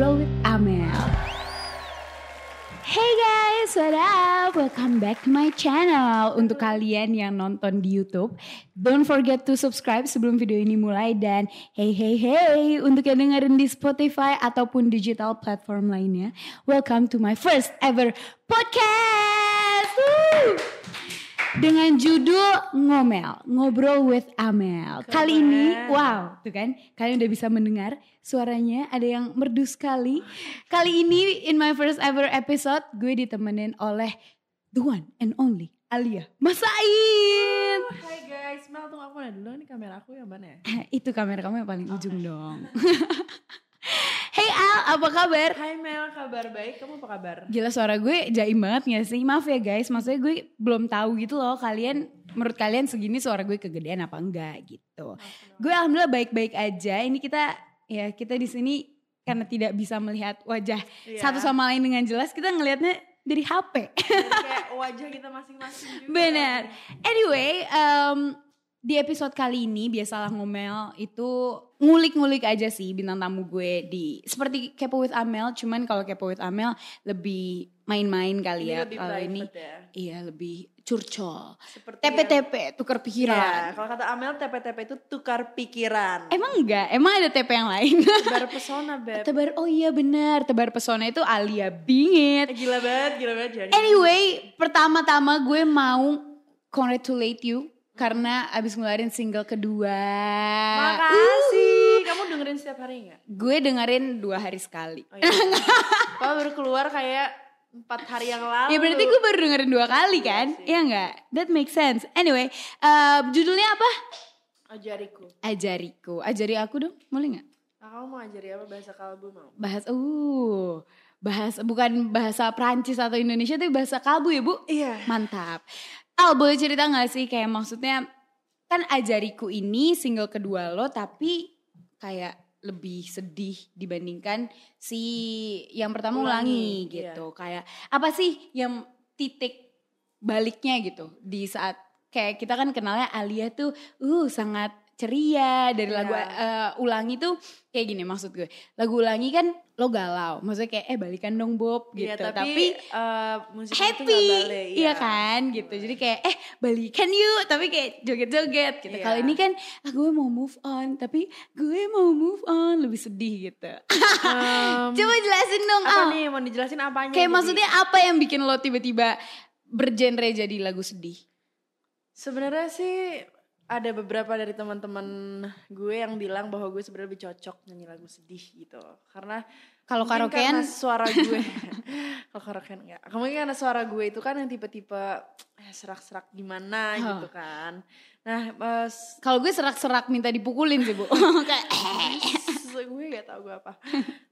Ngobrol with Amel. Hey guys, what up? Welcome back to my channel. Untuk kalian yang nonton di YouTube, don't forget to subscribe sebelum video ini mulai dan hey hey hey untuk yang dengerin di Spotify ataupun digital platform lainnya, welcome to my first ever podcast. Woo! Dengan judul ngomel ngobrol with Amel. Keren. kali ini wow tuh kan? Kalian udah bisa mendengar suaranya ada yang merdu sekali. Kali ini in my first ever episode gue ditemenin oleh the one and only Alia Masain. Hai guys, Mel tunggu aku dulu. Nih kamera aku yang mana ya? itu kamera kamu yang paling ujung dong Hey Al apa kabar Hai Mel, kabar baik? Kamu apa kabar? Gila suara gue jaim banget gak sih? Maaf ya guys, maksudnya gue belum tahu gitu loh kalian menurut kalian segini suara gue kegedean apa enggak gitu. Gue alhamdulillah baik-baik aja. Ini kita ya kita di sini karena tidak bisa melihat wajah Iya. satu sama lain dengan jelas, kita ngelihatnya dari HP. Jadi kayak wajah kita masing-masing juga. Benar. Anyway, em, di episode kali ini biasalah ngomel itu ngulik-ngulik aja sih bintang tamu gue di seperti Kepo with Amel, cuman kalau Kepo with Amel lebih main-main kali ya. Kalau ini ya. iya lebih curcol. Seperti TP-TP, tukar pikiran. Ya, kalau kata Amel TP-TP itu tukar pikiran. Emang enggak? Emang ada TP yang lain? Tebar pesona, Beb. tebar, oh iya benar, tebar pesona itu Alia Bingit. Eh, Gila banget, gila banget jadi. Anyway, pertama-tama gue mau congratulate you karena abis ngeluarin single kedua. Makasih. Kamu dengerin setiap hari nggak? Gue dengerin dua hari sekali. Oh, iya. Kalau baru keluar kayak empat hari yang lalu. Ya berarti gue baru dengerin dua kali kan? sih. Iya nggak? That makes sense. Anyway, eh, judulnya apa? Ajariku. Ajariku. Ajari aku dong, boleh nggak? Nah, kamu mau ajari apa bahasa kalbu mau? Bahas, uh, bahas bukan bahasa Prancis atau Indonesia tapi bahasa kalbu ya bu? Iya. Mantap. Al boleh cerita gak sih kayak maksudnya kan Ajariku ini single kedua lo tapi kayak lebih sedih dibandingkan si yang pertama ulangi, Ulangi, iya. gitu. Kayak apa sih yang titik baliknya gitu di saat kayak kita kan kenalnya Alia tuh uh sangat ceria dari lagu Iya. eh, ulangi tuh kayak gini maksud gue. Lagu ulangi kan lo galau, maksudnya kayak eh balikan dong Bob gitu. Iya, tapi, tapi tuh happy nggak balik, iya kan? Gitu. Jadi kayak eh balikan yuk. Tapi kayak joget-joget gitu. Iya. kalau ini kan ah, gue mau move on tapi gue mau move on. Lebih sedih gitu. Em, coba jelasin dong apa Al. nih? Mau dijelasin apanya kayak jadi? maksudnya apa yang bikin lo tiba-tiba bergenre jadi lagu sedih? Sebenarnya sih ada beberapa dari teman-teman gue yang bilang bahwa gue sebenarnya lebih cocok nyanyi lagu sedih gitu karena kalau karaokean karena suara gue kalau karaokean enggak mungkin karena suara gue itu kan yang tipe-tipe eh, serak-serak gimana Huh. gitu kan nah eh, kalau gue serak-serak minta dipukulin sih bu kayak gue gak tau gue apa.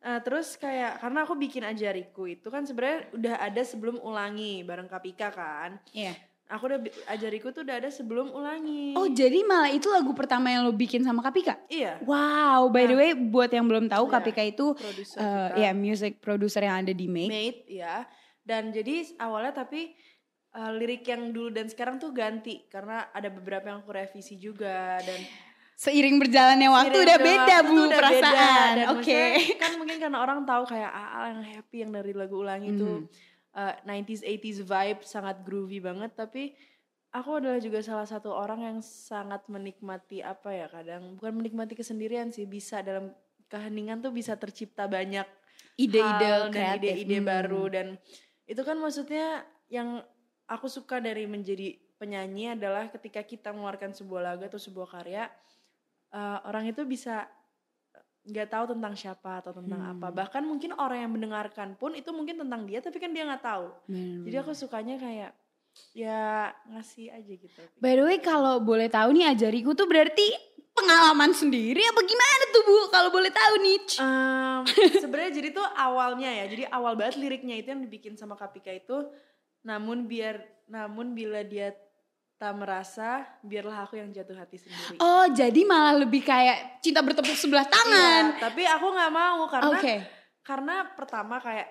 Nah, terus kayak karena aku bikin ajariku itu kan sebenarnya udah ada sebelum ulangi bareng Kapika kan. Iya. Aku udah ajariku tuh udah ada sebelum ulangi. oh jadi malah itu lagu pertama yang lo bikin sama Kapika iya. wow by the Nah. way buat yang belum tahu Iya, Kapika itu eh, kita. ya music producer yang ada di Made Made ya. Dan jadi awalnya tapi eh, lirik yang dulu dan sekarang tuh ganti karena ada beberapa yang aku revisi juga dan Seiring berjalannya waktu Seiring udah beda waktu bu udah perasaan. Oke. maksudnya kan mungkin karena orang tahu kayak Aal yang happy yang dari lagu ulangi itu Mhm. Uh, 90s 80s vibe sangat groovy banget tapi aku adalah juga salah satu orang yang sangat menikmati apa ya kadang bukan menikmati kesendirian sih bisa dalam keheningan tuh bisa tercipta banyak Ide-ide dan kreatif. ide-ide Hmm. baru dan itu kan maksudnya yang aku suka dari menjadi penyanyi adalah ketika kita mengeluarkan sebuah lagu atau sebuah karya eh, orang itu bisa nggak tahu tentang siapa atau tentang Hmm. apa bahkan mungkin orang yang mendengarkan pun itu mungkin tentang dia tapi kan dia nggak tahu Bener, jadi aku sukanya kayak ya ngasih aja gitu By the way kalau boleh tahu nih ajariku tuh berarti pengalaman sendiri apa gimana tuh bu? Kalau boleh tahu nih. Em, sebenarnya jadi tuh awalnya ya jadi awal banget liriknya itu yang dibikin sama Kapika itu namun biar namun bila dia tak merasa biarlah aku yang jatuh hati sendiri Oh jadi malah lebih kayak cinta bertepuk sebelah tangan. Iya, tapi aku nggak mau karena Oke. karena pertama kayak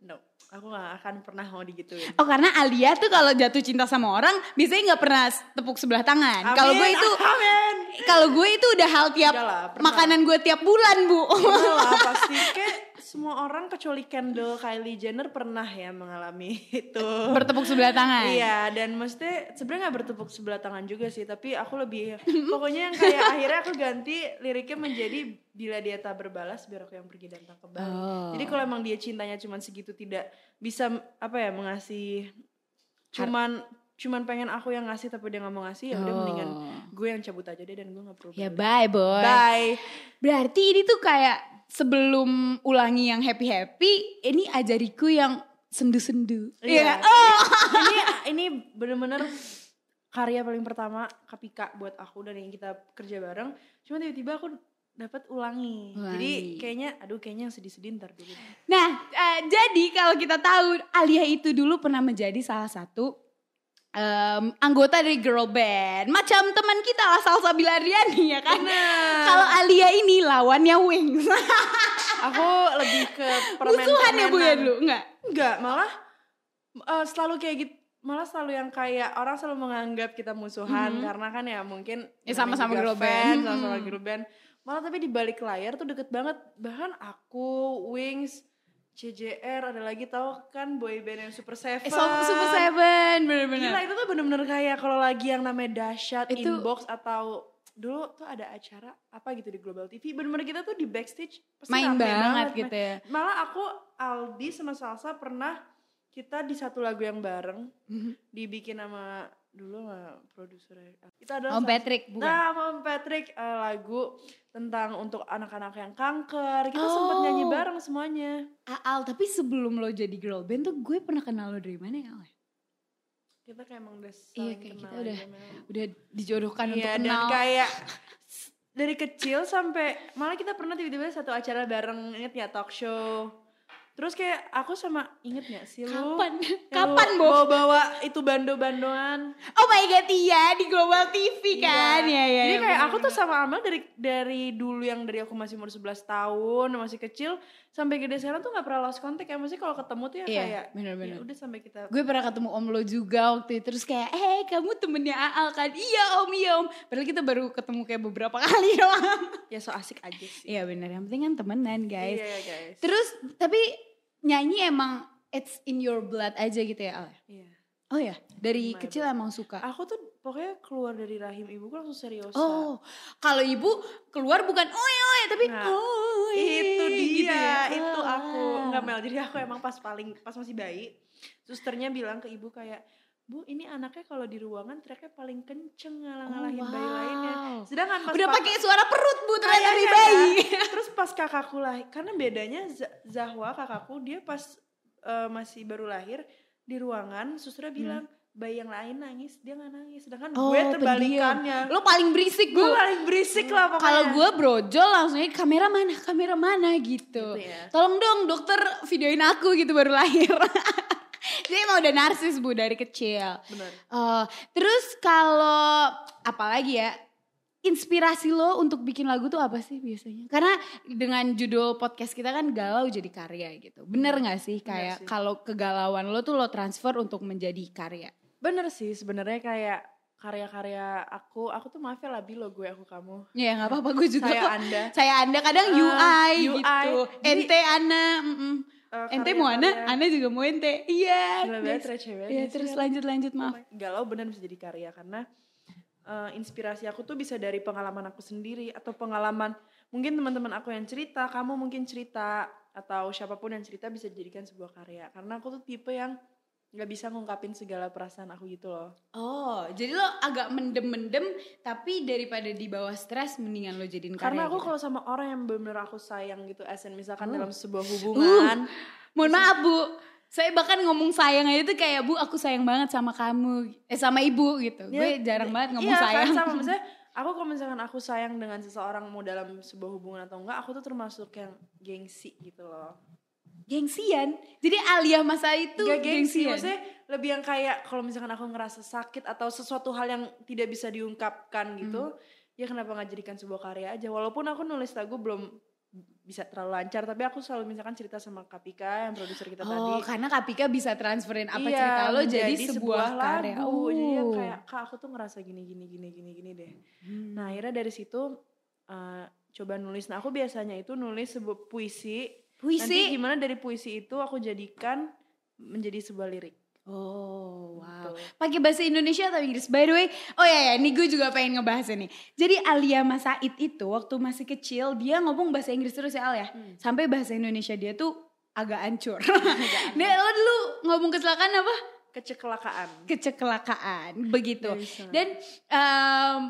no aku nggak akan pernah mau digituin Oh karena Alia tuh kalau jatuh cinta sama orang biasanya nggak pernah tepuk sebelah tangan. Kalau gue itu amin kalau gue itu udah hal tiap Udah lah, pernah. makanan gue tiap bulan bu. Pernah lah pasti kayak semua orang kecuali Kendall, Kylie Jenner pernah ya mengalami itu. Bertepuk sebelah tangan. Iya, dan maksudnya sebenarnya nggak bertepuk sebelah tangan juga sih, tapi aku lebih pokoknya yang kayak akhirnya aku ganti liriknya menjadi bila dia tak berbalas biar aku yang pergi dan tak kembali. Oh. Jadi kalau emang dia cintanya cuman segitu tidak bisa apa ya mengasih cuman cuman pengen aku yang ngasih tapi dia nggak mau ngasih ya udah mendingan Oh. gue yang cabut aja deh dan gue nggak perlu. Ya bye boy. Bye. Berarti ini tuh kayak sebelum ulangi yang happy-happy, ini ajariku yang sendu-sendu. Iya. Iya. Oh. ini ini bener-bener karya paling pertama Kapika buat aku dan yang kita kerja bareng. Cuma tiba-tiba aku dapat ulangi. Ulangi. Jadi kayaknya aduh kayaknya yang sedih-sedih ntar dulu. Nah, eh, jadi kalau kita tahu Alia itu dulu pernah menjadi salah satu em, anggota dari girl band. Macam teman kita lah Salsa Bilariani ya kan. Kalau Alia ini lawannya Wings. Aku lebih ke permen Musuhan ya Bu ya dulu? Enggak. Enggak, malah eh, selalu kayak gitu malah selalu yang kayak orang selalu menganggap kita musuhan Mhm. karena kan ya mungkin Ya, sama-sama girl band. sama-sama Mhm. girl band. Malah tapi di balik layar tuh deket banget. Bahkan aku, Wings, CJR, ada lagi tahu kan boy band yang Super Seven. Eh, Super Seven, bener-bener. Gila itu tuh bener-bener kayak kalau lagi yang namanya dahsyat Itu- inbox atau dulu tuh ada acara apa gitu di Global TV bener-bener kita tuh di backstage pasti Main banget main- gitu ya. malah aku Aldi sama Salsa pernah kita di satu lagu yang bareng Mhm. dibikin sama dulu sama produsernya itu adalah Om Patrick bukan? nah sama Om Patrick eh, lagu tentang untuk anak-anak yang kanker kita sempet Oh. nyanyi bareng semuanya Al, tapi sebelum lo jadi girl band tuh gue pernah kenal lo dari mana ya? Al? kita kayak emang udah Iya, kayak kita udah memang. Udah dijodohkan untuk Iya dan kenal. kayak dari kecil sampai malah kita pernah tiba-tiba satu acara bareng inget ya talk show. Terus kayak aku sama inget gak sih lu? Kapan? Kapan, lu Bo? Bawa bawa itu bando-bandoan. Oh my god iya di Global TV kan ya ya. Jadi ya, kayak aku bener-bener. tuh sama Amel dari dari dulu yang dari aku masih umur 11 tahun masih kecil sampai gede sekarang tuh nggak pernah lost contact ya masih kalau ketemu tuh ya Iya, kayak bener-bener. ya udah sampai kita gue pernah ketemu om lo juga waktu itu terus kayak eh kamu temennya Aal kan iya om iya om padahal kita baru ketemu kayak beberapa kali doang ya so asik aja sih. iya bener yang penting kan temenan guys Iya guys. terus tapi nyanyi emang it's in your blood aja gitu ya Al ya? Iya. oh ya dari My kecil emang suka Aku tuh pokoknya keluar dari rahim ibuku langsung serius. oh kalau ibu keluar bukan oe oe tapi Nah, oe itu dia gitu ya. itu Ah. aku nggak mel jadi aku emang pas paling pas masih bayi susternya bilang ke ibu kayak bu ini anaknya kalau di ruangan teriaknya paling kenceng ngalah-ngalahin Oh, bayi lainnya wow. sedangkan pas udah pa- pakai suara perut bu ternyata dari ya. bayi terus pas kakakku lahir karena bedanya Zahwa kakakku dia pas eh, masih baru lahir di ruangan susternya bilang bayi yang lain nangis dia nggak nangis sedangkan. Oh, gue terbalikannya lo paling berisik gue paling berisik lah pokoknya Kalau gue brojol langsungnya kamera mana, kamera mana gitu. Gitu ya. Tolong dong dokter videoin aku gitu baru lahir. Jadi emang udah narsis bu dari kecil. benar Eh, terus kalau apalagi ya inspirasi lo untuk bikin lagu tuh apa sih biasanya? Karena dengan judul podcast kita kan galau jadi karya gitu. Bener gak sih kayak kalau kegalauan lo tuh lo transfer untuk menjadi karya? Bener sih sebenarnya kayak karya-karya aku, aku tuh maaf ya labi lo gue aku kamu. Ya nggak apa-apa gue juga Saya kok. anda. Saya anda kadang Eh, UI, UI. gitu. Jadi- ente Ana, mm-mm. eh, ente mau Ana, Ana juga mau ente. Iya. Gila banget Iya ya sih, terus kan? lanjut lanjut maaf. Galau bener bisa jadi karya karena eh, inspirasi aku tuh bisa dari pengalaman aku sendiri atau pengalaman mungkin teman-teman aku yang cerita, kamu mungkin cerita atau siapa pun yang cerita bisa dijadikan sebuah karya. Karena aku tuh tipe yang nggak bisa ngungkapin segala perasaan aku gitu loh. Oh, jadi lo agak mendem-mendem tapi daripada di bawah stres mendingan lo jadiin karya. Karena aku gitu. kalau sama orang yang benar-benar aku sayang gitu, esen misalkan Oh. dalam sebuah hubungan, Mohon maaf Bu, saya bahkan ngomong sayang aja tuh kayak Bu aku sayang banget sama kamu, eh sama ibu gitu. Ya, Gue jarang banget ngomong iya, sayang. Kan, sama maksudnya aku kalau misalkan aku sayang dengan seseorang mau dalam sebuah hubungan atau enggak, aku tuh termasuk yang gengsi gitu loh. Gengsian. Jadi Alia masa itu Gak gengsi, gengsian. maksudnya lebih yang kayak kalau misalkan aku ngerasa sakit atau sesuatu hal yang tidak bisa diungkapkan gitu, Hmm. ya kenapa nggak jadikan sebuah karya aja. Walaupun aku nulis lagu belum bisa terlalu lancar, tapi aku selalu misalkan cerita sama Kapika yang produser kita tadi. Oh, karena Kapika bisa transferin apa Iya, cerita lo jadi menjadi sebuah, karya. lagu. Jadi yang Oh. kayak kak aku tuh ngerasa gini gini gini gini gini deh. Hmm. Nah akhirnya dari situ uh, coba nulis. Nah aku biasanya itu nulis sebuah puisi Puisi. Nanti gimana dari puisi itu aku jadikan menjadi sebuah lirik. Oh, wow. Gitu. Pakai bahasa Indonesia atau Inggris? By the way, oh ya ya, ini gue juga pengen ngebahas ini. Jadi Alia Mas Said itu waktu masih kecil dia ngomong bahasa Inggris terus ya Al ya. Hmm. Sampai bahasa Indonesia dia tuh agak hancur. Nah, lo dulu ngomong kecelakaan apa? Kecelakaan. Kecelakaan, begitu. Dan em,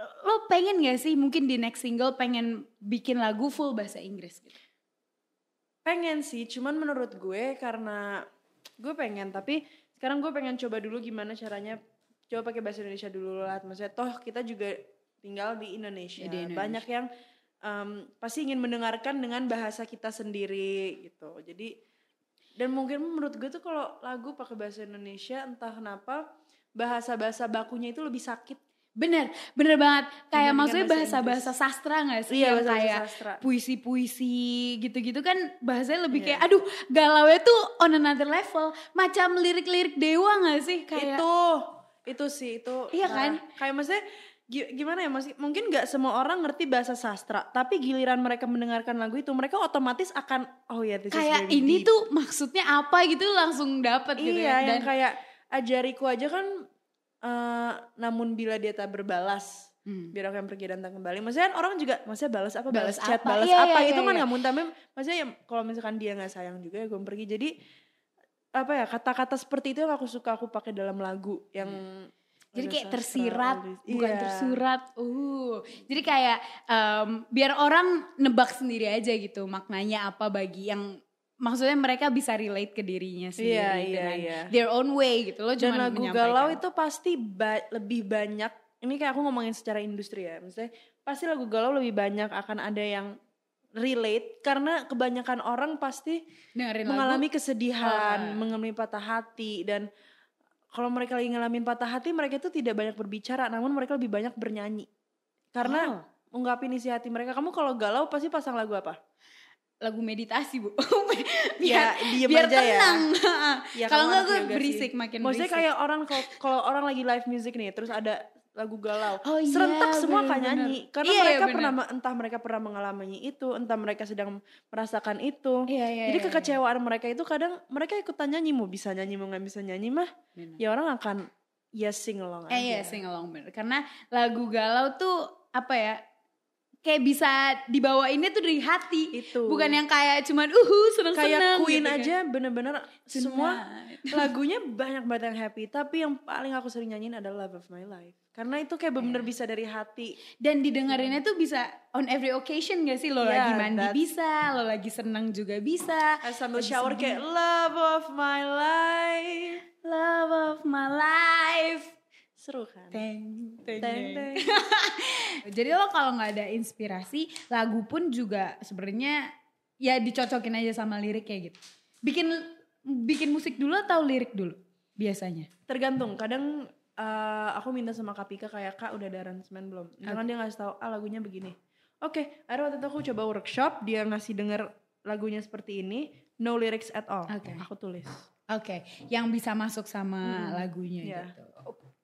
lo pengen gak sih mungkin di next single pengen bikin lagu full bahasa Inggris gitu? Pengen sih, cuman menurut gue karena gue pengen tapi sekarang gue pengen coba dulu gimana caranya coba pakai bahasa Indonesia dulu lah. Maksudnya toh kita juga tinggal di Indonesia. Ya, di Indonesia. Banyak yang em, pasti ingin mendengarkan dengan bahasa kita sendiri gitu. Jadi dan mungkin menurut gue tuh kalau lagu pakai bahasa Indonesia entah kenapa bahasa-bahasa bakunya itu lebih sakit. Bener, bener banget. Kayak Dibandingkan maksudnya bahasa bahasa-bahasa sastra gak sih? Iya, bahasa-bahasa kayak sastra. puisi-puisi gitu-gitu kan bahasanya lebih Iya. kayak aduh galaunya tuh on another level. Macam lirik-lirik dewa gak sih? Kayak itu itu sih itu Iya nah, kan? kayak maksudnya gi- gimana ya masih mungkin nggak semua orang ngerti bahasa sastra tapi giliran mereka mendengarkan lagu itu mereka otomatis akan oh ya is kayak ini deep. tuh maksudnya apa gitu langsung dapet gitu iya ya. yang kayak ajariku aja kan eh, namun bila dia tak berbalas Hmm. biar aku yang pergi dan tak kembali maksudnya orang juga maksudnya balas apa Balas balas, chat apa? balas Iya, apa iya, itu iya, kan iya. nggak muntah Mem. maksudnya ya kalau misalkan dia nggak sayang juga ya gue pergi jadi apa ya kata-kata seperti itu yang aku suka aku pakai dalam lagu yang Jadi ada kayak tersirat, this. bukan Iya. tersurat. Uh, jadi kayak em, biar orang nebak sendiri aja gitu maknanya apa bagi yang maksudnya mereka bisa relate ke dirinya sendiri Iya, iya, dengan iya. their own way gitu loh. Dan lagu galau itu pasti ba- lebih banyak. Ini kayak aku ngomongin secara industri ya. Maksudnya pasti lagu galau lebih banyak akan ada yang relate karena kebanyakan orang pasti dengerin mengalami lagu. kesedihan, Ah. mengalami patah hati dan kalau mereka lagi ngalamin patah hati mereka itu tidak banyak berbicara namun mereka lebih banyak bernyanyi. Karena Oh. ungkapin isi hati mereka. Kamu kalau galau pasti pasang lagu apa? Lagu meditasi bu. Ya, biar diem biar aja ya. tenang. Ya, Kalau kamu enggak anak gue yoga sih. berisik makin Maksudnya berisik. kayak orang kalau kalau orang lagi live music nih terus ada lagu galau Oh iya, serentak semua akan bener-bener. nyanyi karena Iya, iya, mereka bener. pernah entah mereka pernah mengalami itu entah mereka sedang merasakan itu Iya, iya, jadi iya, kekecewaan mereka itu kadang mereka ikutan nyanyi mau bisa nyanyi mau nggak bisa nyanyi mah Bener. ya orang akan ya sing along aja Eh iya sing along bener. Karena lagu galau tuh apa ya? Kayak bisa dibawainnya tuh dari hati. itu Bukan yang kayak cuman uhu seneng-seneng kayak Queen gitu kan. aja bener-bener semua lagunya banyak banget yang happy tapi yang paling aku sering nyanyiin adalah Love of My Life karena itu kayak bener-bener Iya. bisa dari hati Dan didengerinnya tuh bisa on every occasion gak sih? Lo Yeah, lagi mandi that's- bisa, lo lagi seneng juga bisa. Eh, sambil Lagi shower kayak love of my life Love of my life. Seru kan Teng, teng, Teng, teng. Jadi lo kalau nggak ada inspirasi, lagu pun juga sebenarnya ya dicocokin aja sama lirik kayak gitu. Bikin bikin musik dulu atau lirik dulu biasanya? tergantung kadang eh, aku minta sama Kapika kayak kak udah ada aransemen belum misalkan dia ngasih tahu ah lagunya begini oke ada waktu itu aku coba workshop dia ngasih denger lagunya seperti ini no lyrics at all Oke. aku tulis Oke, yang bisa masuk sama Hmm, lagunya iya. gitu.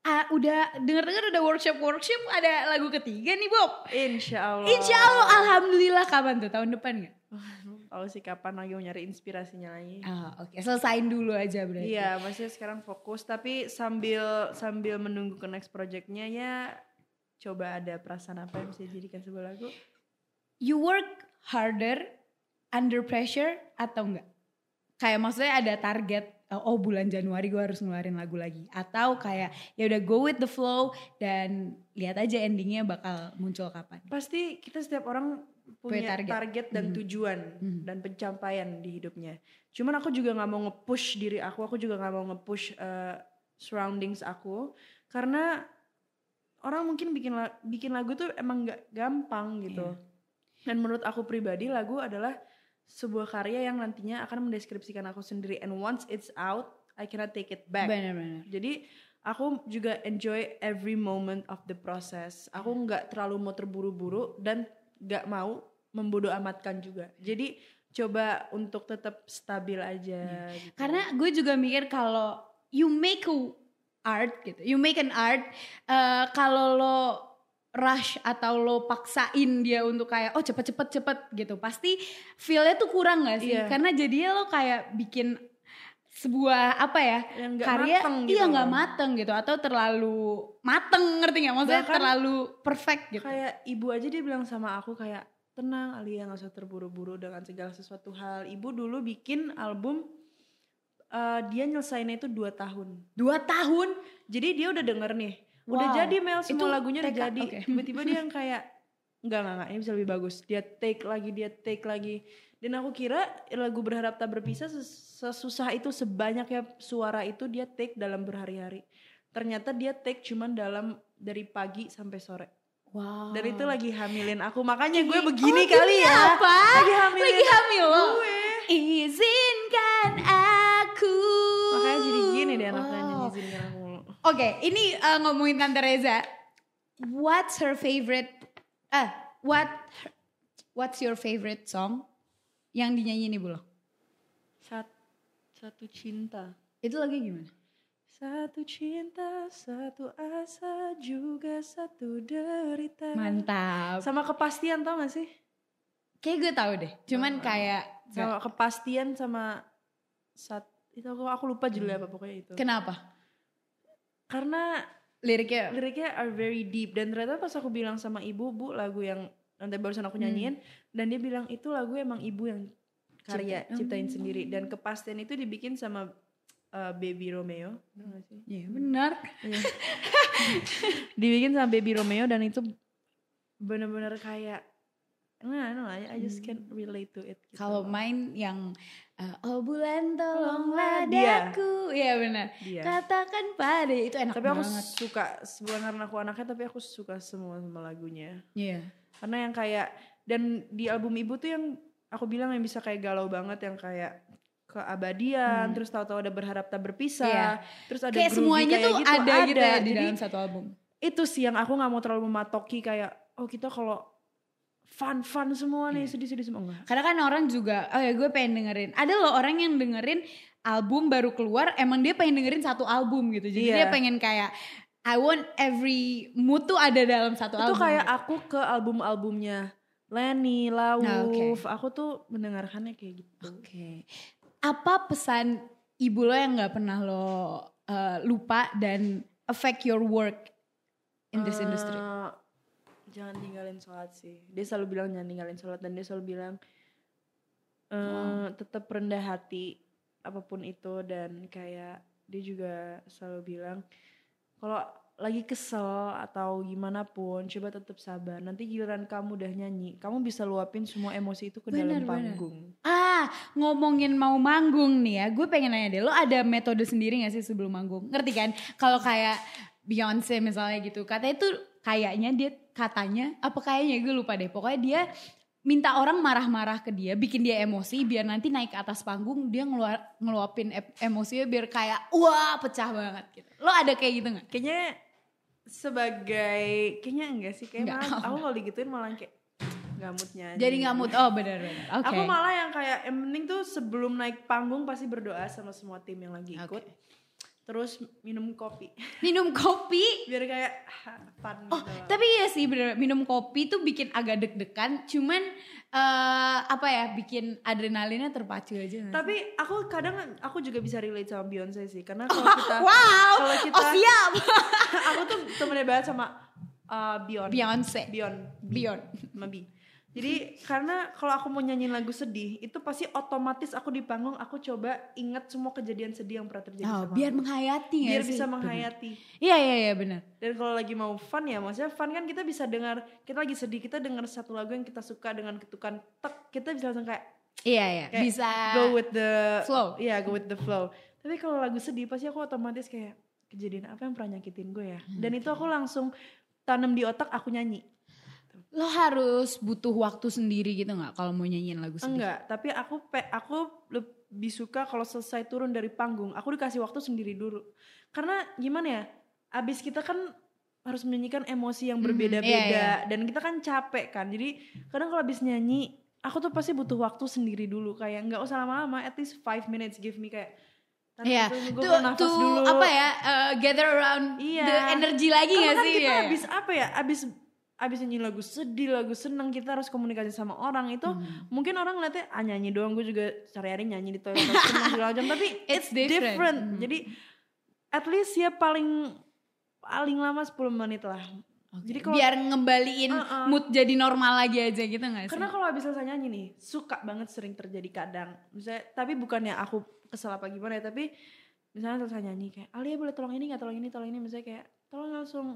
Ah, udah denger-denger udah workshop workshop ada lagu ketiga nih Bob. Insya Allah Insya Allah, alhamdulillah kapan tuh tahun depan nggak? tahu sih kapan lagi mau nyari inspirasinya lagi Ah, oke, selesain dulu aja berarti. Iya, maksudnya sekarang fokus tapi sambil sambil menunggu ke next projectnya ya coba ada perasaan apa yang bisa dijadikan sebuah lagu. You work harder under pressure atau enggak? Kayak maksudnya ada target oh bulan Januari gue harus ngeluarin lagu lagi atau kayak ya udah go with the flow dan lihat aja endingnya bakal muncul kapan. Pasti kita setiap orang Punya target. target, dan Mhm. tujuan Mhm. dan pencapaian di hidupnya. Cuman aku juga nggak mau nge-push diri aku, aku juga nggak mau nge-push eh, surroundings aku karena orang mungkin bikin la- bikin lagu tuh emang nggak gampang gitu. Iya. Dan menurut aku pribadi lagu adalah sebuah karya yang nantinya akan mendeskripsikan aku sendiri and once it's out I cannot take it back. Benar-benar. Jadi aku juga enjoy every moment of the process. Aku nggak terlalu mau terburu-buru dan nggak mau membodoh amatkan juga. Jadi coba untuk tetap stabil aja. gitu. Karena gue juga mikir kalau you make a art gitu, you make an art, eh, kalau lo rush atau lo paksain dia untuk kayak oh cepet cepet cepet gitu. Pasti feelnya tuh kurang gak sih? Iya. karena jadinya lo kayak bikin sebuah apa ya Yang nggak karya mateng gitu iya nggak loh. mateng gitu. Atau terlalu mateng ngerti nggak? Maksudnya Bahkan terlalu perfect gitu. kayak ibu aja dia bilang sama aku kayak tenang Alia nggak usah terburu-buru dengan segala sesuatu hal. Ibu dulu bikin album eh, dia nyelesainnya itu dua tahun. Dua tahun? Jadi dia udah denger nih udah Wow. jadi Mel. Semua Itu lagunya udah jadi. oke. tiba-tiba dia yang kayak enggak enggak ini bisa lebih bagus. Dia take lagi dia take lagi. Dan aku kira lagu berharap tak berpisah ses- sesusah itu sebanyaknya suara itu dia take dalam berhari-hari. Ternyata dia take cuman dalam dari pagi sampai sore. Wow. Dan itu lagi hamilin aku. Makanya gue begini oh, kali ya Oke, ini uh, ngomongin Tante Reza. What's her favorite? Eh, what? What's your favorite song yang dinyanyiin ibu lo? Sat- satu cinta Itu lagi gimana? Satu cinta, satu asa, juga satu derita. Mantap. Sama kepastian tau gak sih? Kayak gue tahu deh. Cuman Oh. kayak Sama kepastian sama sat itu aku aku lupa judulnya apa pokoknya itu. kenapa? Karena Liriknya liriknya are very deep dan ternyata pas aku bilang sama ibu, Bu, lagu yang nanti barusan aku nyanyiin dan dia bilang itu lagu emang ibu yang karya Cipta- ciptain Hmm. sendiri dan kepastian itu dibikin sama uh, Baby Romeo. Sih? Iya benar. Iya. dibikin sama Baby Romeo dan itu bener-bener kayak nah, no, I, I just can't relate to it. gitu Kalau main yang uh, oh bulan tolonglah Dia. daku. Iya benar. dia. Katakan pada itu enak Tapi aku banget. suka bukan karena aku anaknya tapi aku suka semua sama lagunya. Iya. Karena yang kayak dan di album ibu tuh yang aku bilang yang bisa kayak galau banget yang kayak keabadian Hmm. terus tahu-tahu ada berharap tak berpisah Iya. terus ada Kayak semuanya kayak tuh gitu, ada, gitu ya di Jadi dalam satu album. itu sih yang aku nggak mau terlalu mematoki kayak oh kita kalau fun fun semua nih Iya. sedih-sedih semua enggak Karena kan orang juga, oh ya gue pengen dengerin. Ada loh orang yang dengerin album baru keluar, emang dia pengen dengerin satu album gitu. Jadi Iya. dia pengen kayak, I want every mood tuh ada dalam satu itu album. kayak aku ke album-albumnya Lenny, Lauf, Nah, oke. aku tuh mendengarkannya kayak gitu. Oke. Apa pesan ibu lo yang nggak pernah lo uh, lupa dan affect your work in this Eh, industry? Jangan tinggalin sholat sih. Dia selalu bilang jangan tinggalin sholat dan dia selalu bilang eh Wow. tetap rendah hati apa pun itu dan kayak dia juga selalu bilang kalau lagi kesel atau gimana pun coba tetap sabar. Nanti giliran kamu udah nyanyi, kamu bisa luapin semua emosi itu ke Bener, dalam bener. panggung. Ah, ngomongin mau manggung nih ya, gue pengen nanya deh, lo ada metode sendiri gak sih sebelum manggung? Ngerti kan? Kalau kayak Beyonce misalnya gitu, katanya itu kayaknya dia katanya, apa kayaknya gue lupa deh, pokoknya dia minta orang marah-marah ke dia, bikin dia emosi, biar nanti naik ke atas panggung dia ngeluar, ngeluapin emosinya biar kayak wah pecah banget gitu. Lo ada kayak gitu gak? Kayaknya sebagai kayaknya enggak sih kayak Enggak. malah aku kalau digituin malah kayak nggak moodnya aja Jadi gitu. nggak mood, oh benar-benar. Oke. Aku malah yang kayak yang penting tuh sebelum naik panggung pasti berdoa sama semua tim yang lagi ikut. Oke. Terus minum kopi Minum kopi, biar kayak fun Oh, gitu. tapi iya sih bener minum kopi tuh bikin agak deg-degan, cuman eh apa ya bikin adrenalinnya terpacu aja. sih? Tapi aku kadang aku juga bisa relate sama Beyonce sih karena kalau kita wow, kalau kita oh siap, aku tuh temennya banget sama uh, Beyonce. Beyonce, Beyonce. Beyond. sama B. Jadi karena kalau aku mau nyanyiin lagu sedih itu pasti otomatis aku di panggung aku coba ingat semua kejadian sedih yang pernah terjadi Oh, sama biar aku. menghayati nggak biar sih? bisa menghayati. Iya iya iya benar. Dan kalau lagi mau fun ya, maksudnya fun kan kita bisa dengar, kita lagi sedih, kita dengar satu lagu yang kita suka dengan ketukan tek, kita bisa langsung kayak Iya iya Kayak bisa. go with the flow. Iya, go with the flow. Tapi kalau lagu sedih pasti aku otomatis kayak kejadian apa yang pernah nyakitin gue ya. Hmm, Dan itu aku langsung tanam di otak aku nyanyi. Lo harus butuh waktu sendiri gitu nggak kalau mau nyanyiin lagu sedih? Enggak, tapi aku pe, aku lebih suka kalau selesai turun dari panggung, aku dikasih waktu sendiri dulu. Karena gimana ya? Abis kita kan harus menyanyikan emosi yang Mhm, berbeda-beda iya, dan kita kan capek kan. Jadi kadang kalau abis nyanyi, aku tuh pasti butuh waktu sendiri dulu kayak nggak usah lama-lama, at least five minutes give me kayak "Tahan Iya, tuh, tuh dulu. apa ya? eh, gather around Iya. the energy lagi Karena nggak kan sih? kita Iya, iya. abis apa ya? Abis abis nyanyi lagu sedih, lagu seneng kita harus komunikasi sama orang itu Hmm. mungkin orang ngeliatnya ah nyanyi doang gue juga sehari-hari nyanyi di toilet seneng segala macam tapi It's it's, different. different, Hmm. jadi at least ya paling paling lama 10 menit lah jadi kalau biar ngembaliin Uh-uh. mood jadi normal lagi aja gitu gak sih? karena kalau habis selesai nyanyi nih suka banget sering terjadi kadang misalnya tapi bukannya aku kesel apa gimana ya tapi misalnya selesai nyanyi kayak Alia boleh tolong ini nggak tolong ini tolong ini misalnya kayak tolong langsung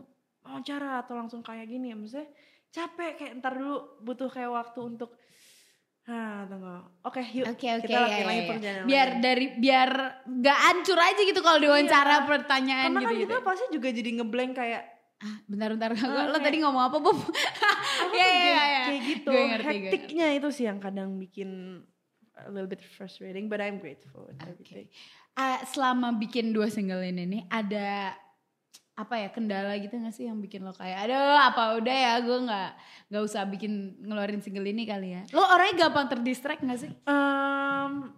wawancara atau langsung kayak gini ya misalnya capek kayak ntar dulu butuh kayak waktu untuk ah tunggu oke yuk Oke oke kita ya, lakuin ya, lagi ya. perjalanan Biar lagi. dari biar nggak hancur aja gitu kalau diwawancara Iya. pertanyaan karena gitu kan gitu. kita pasti juga jadi ngeblank kayak Ah, bentar bentar Ah, lo tadi ngomong apa Bob? Iya, iya, kayak- iya. kayak gitu Gue ngerti, gue hektiknya itu sih yang kadang bikin a little bit frustrating but I'm grateful everything Ah, selama bikin dua single ini nih ada apa ya kendala gitu gak sih yang bikin lo kayak aduh apa udah ya gue nggak nggak usah bikin ngeluarin single ini kali ya lo orangnya gampang terdistract gak sih Um,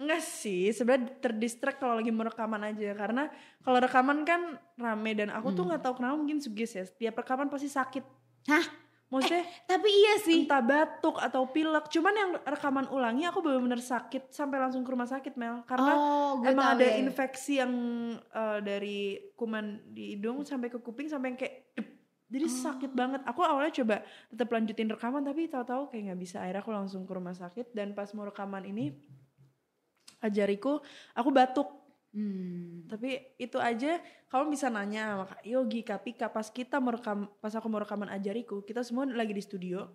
enggak sih, sebenarnya terdistract kalau lagi mau rekaman aja karena kalau rekaman kan rame dan aku tuh nggak tahu kenapa mungkin sugis ya. Setiap rekaman pasti sakit. Hah? Maksudnya tapi iya sih entah batuk atau pilek. Cuman yang rekaman ulangi aku benar-benar sakit sampai langsung ke rumah sakit Mel karena oh emang ada ya, infeksi yang eh, dari kuman di hidung sampai ke kuping sampai yang kayak dep. jadi Oh. sakit banget. Aku awalnya coba tetap lanjutin rekaman tapi tahu-tahu kayak nggak bisa. Akhirnya aku langsung ke rumah sakit dan pas mau rekaman ini ajariku aku batuk. Hmm. Tapi itu aja kamu bisa nanya sama Kak Yogi, Kak Pika pas kita mau rekam pas aku mau rekaman ajariku, kita semua lagi di studio.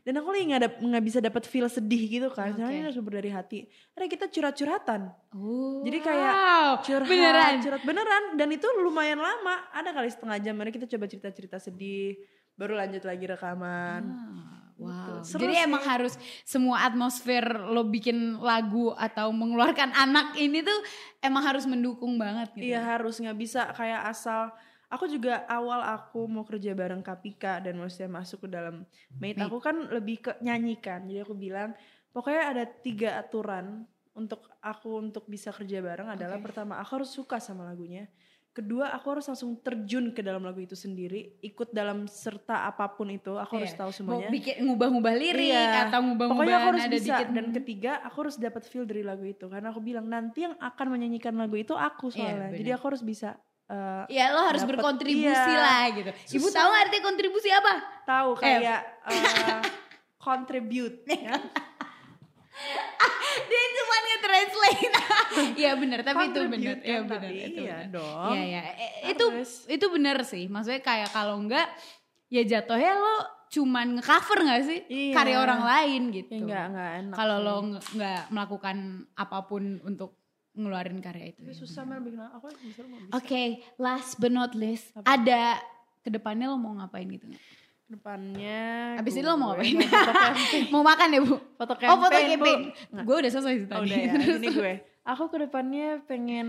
Dan aku lagi nggak nggak bisa dapat feel sedih gitu kan. Karena Oke. ini sumber dari hati. Akhirnya kita curhat-curhatan. Oh, Jadi kayak wow. curhat beneran curhat beneran dan itu lumayan lama ada kali setengah jam Mari kita coba cerita cerita sedih baru lanjut lagi rekaman Ah, Wow. Seru Jadi sih. emang harus semua atmosfer lo bikin lagu atau mengeluarkan anak ini tuh emang harus mendukung banget gitu. iya harus nggak bisa kayak asal aku juga awal aku mau kerja bareng Kapika dan maksudnya masuk ke dalam mate Mate. aku kan lebih ke nyanyikan jadi aku bilang pokoknya ada tiga aturan untuk aku untuk bisa kerja bareng adalah Oke. pertama aku harus suka sama lagunya kedua aku harus langsung terjun ke dalam lagu itu sendiri ikut dalam serta apa pun itu aku harus Iya. tahu Mau semuanya bikin ngubah-ngubah lirik Iya. atau ngubah-ngubah Pokoknya aku harus nada bisa dikit. dan ketiga aku harus dapat feel dari lagu itu karena aku bilang nanti yang akan menyanyikan lagu itu aku Iya, soalnya. Jadi benar. aku harus bisa eh, Ya lo harus dapet- berkontribusi iya. lah gitu. Ibu Susah. tahu arti kontribusi apa? tahu kayak eh, contribute ya. Dia cuma nge-translate. Iya benar, tapi itu benar. Iya kan, benar, itu iya dong. Iya ya, itu itu benar sih. Maksudnya kayak kalau enggak ya jatuhnya lo cuman nge-cover gak sih Iya. karya orang lain gitu. Ya enggak enggak enak. Kalau lo nggak melakukan apa pun untuk ngeluarin karya itu. Tapi ya susah mel bikin aku bisa mau bisa. Oke, last but not least, Apa? ada ke depannya lo mau ngapain gitu nggak? Depannya Abis ini lo mau ngapain? Foto campaign. mau makan ya bu? Foto oh foto campaign, campaign. Gue udah selesai sih Oh, tadi. udah ya, Terus- ini gue. Aku ke depannya pengen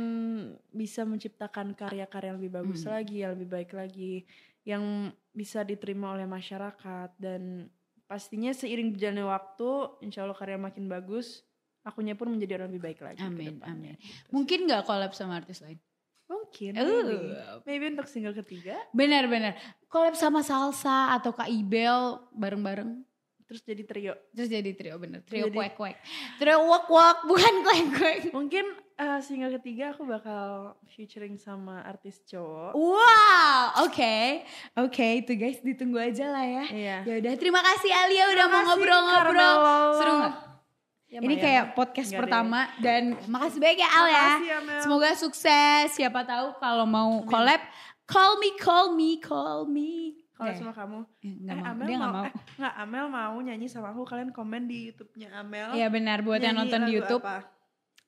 bisa menciptakan karya-karya yang lebih bagus Hmm. lagi, yang lebih baik lagi, yang bisa diterima oleh masyarakat dan pastinya seiring berjalannya waktu, insya Allah karya makin bagus, akunya pun menjadi orang lebih baik lagi. Amin, amin. Gitu Mungkin nggak collab sama artis lain? Mungkin. Uh. Maybe. Untuk single ketiga, Benar-benar. Collab sama Salsa atau Kak Ibel bareng-bareng. terus jadi trio. Terus jadi trio bener. Trio Jadi- kuek-kuek. Trio wak-wak bukan kuek-kuek. Mungkin eh, single ketiga aku bakal featuring sama artis cowok. Wow, oke. Oke, itu guys ditunggu aja lah ya. Iya. Ya udah, terima kasih Alia udah mau Makasih, ngobrol-ngobrol. Seru nggak? Ya, Ini kayak podcast Nggak deh. pertama dan makasih banyak ya Al ya. Makasih, Amel. Semoga sukses. Siapa tahu kalau mau collab, call me, call me, call me. Kalau Eh, sama kamu, eh, nggak eh, mau. Amel Dia nggak mau. eh, nggak Amel mau nyanyi sama aku. Kalian komen di YouTube-nya Amel. Iya benar buat yang nonton di YouTube. apa?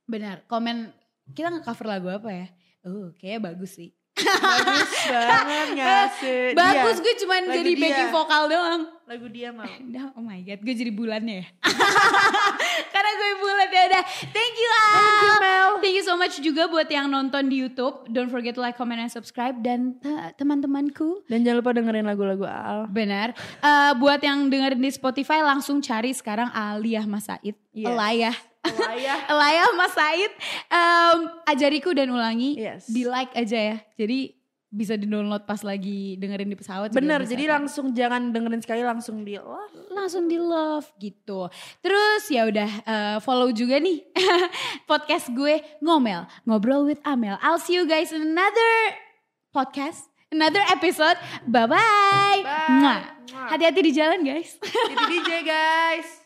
Benar. Komen kita nge-cover lagu apa ya? Oh, kayaknya bagus sih. Bagus banget nggak sih? Bagus Dia. gue cuman Lagu jadi dia. backing vokal doang. Lagu dia mau. Oh my god, gue jadi bulannya ya. Gue bulan ya udah. Thank you Al. Thank you, Mel. Thank you so much juga buat yang nonton di YouTube. Don't forget to like, comment, and subscribe. Dan teman-temanku, Dan jangan lupa dengerin lagu-lagu Al. benar. Eh, buat yang dengerin di Spotify langsung cari sekarang Aliyah Mas Said. Yes. Elayah. Elayah. Elayah Mas Said. Em, ajariku dan ulangi. Yes. Di like aja ya. Jadi bisa di-download pas lagi dengerin di pesawat. Bener, jadi kan. langsung jangan dengerin sekali langsung di wah, langsung di love gitu. Terus ya udah eh, follow juga nih podcast gue ngomel ngobrol with Amel. I'll see you guys in another podcast, another episode. Bye bye. Hati-hati di jalan guys. Jadi DJ guys.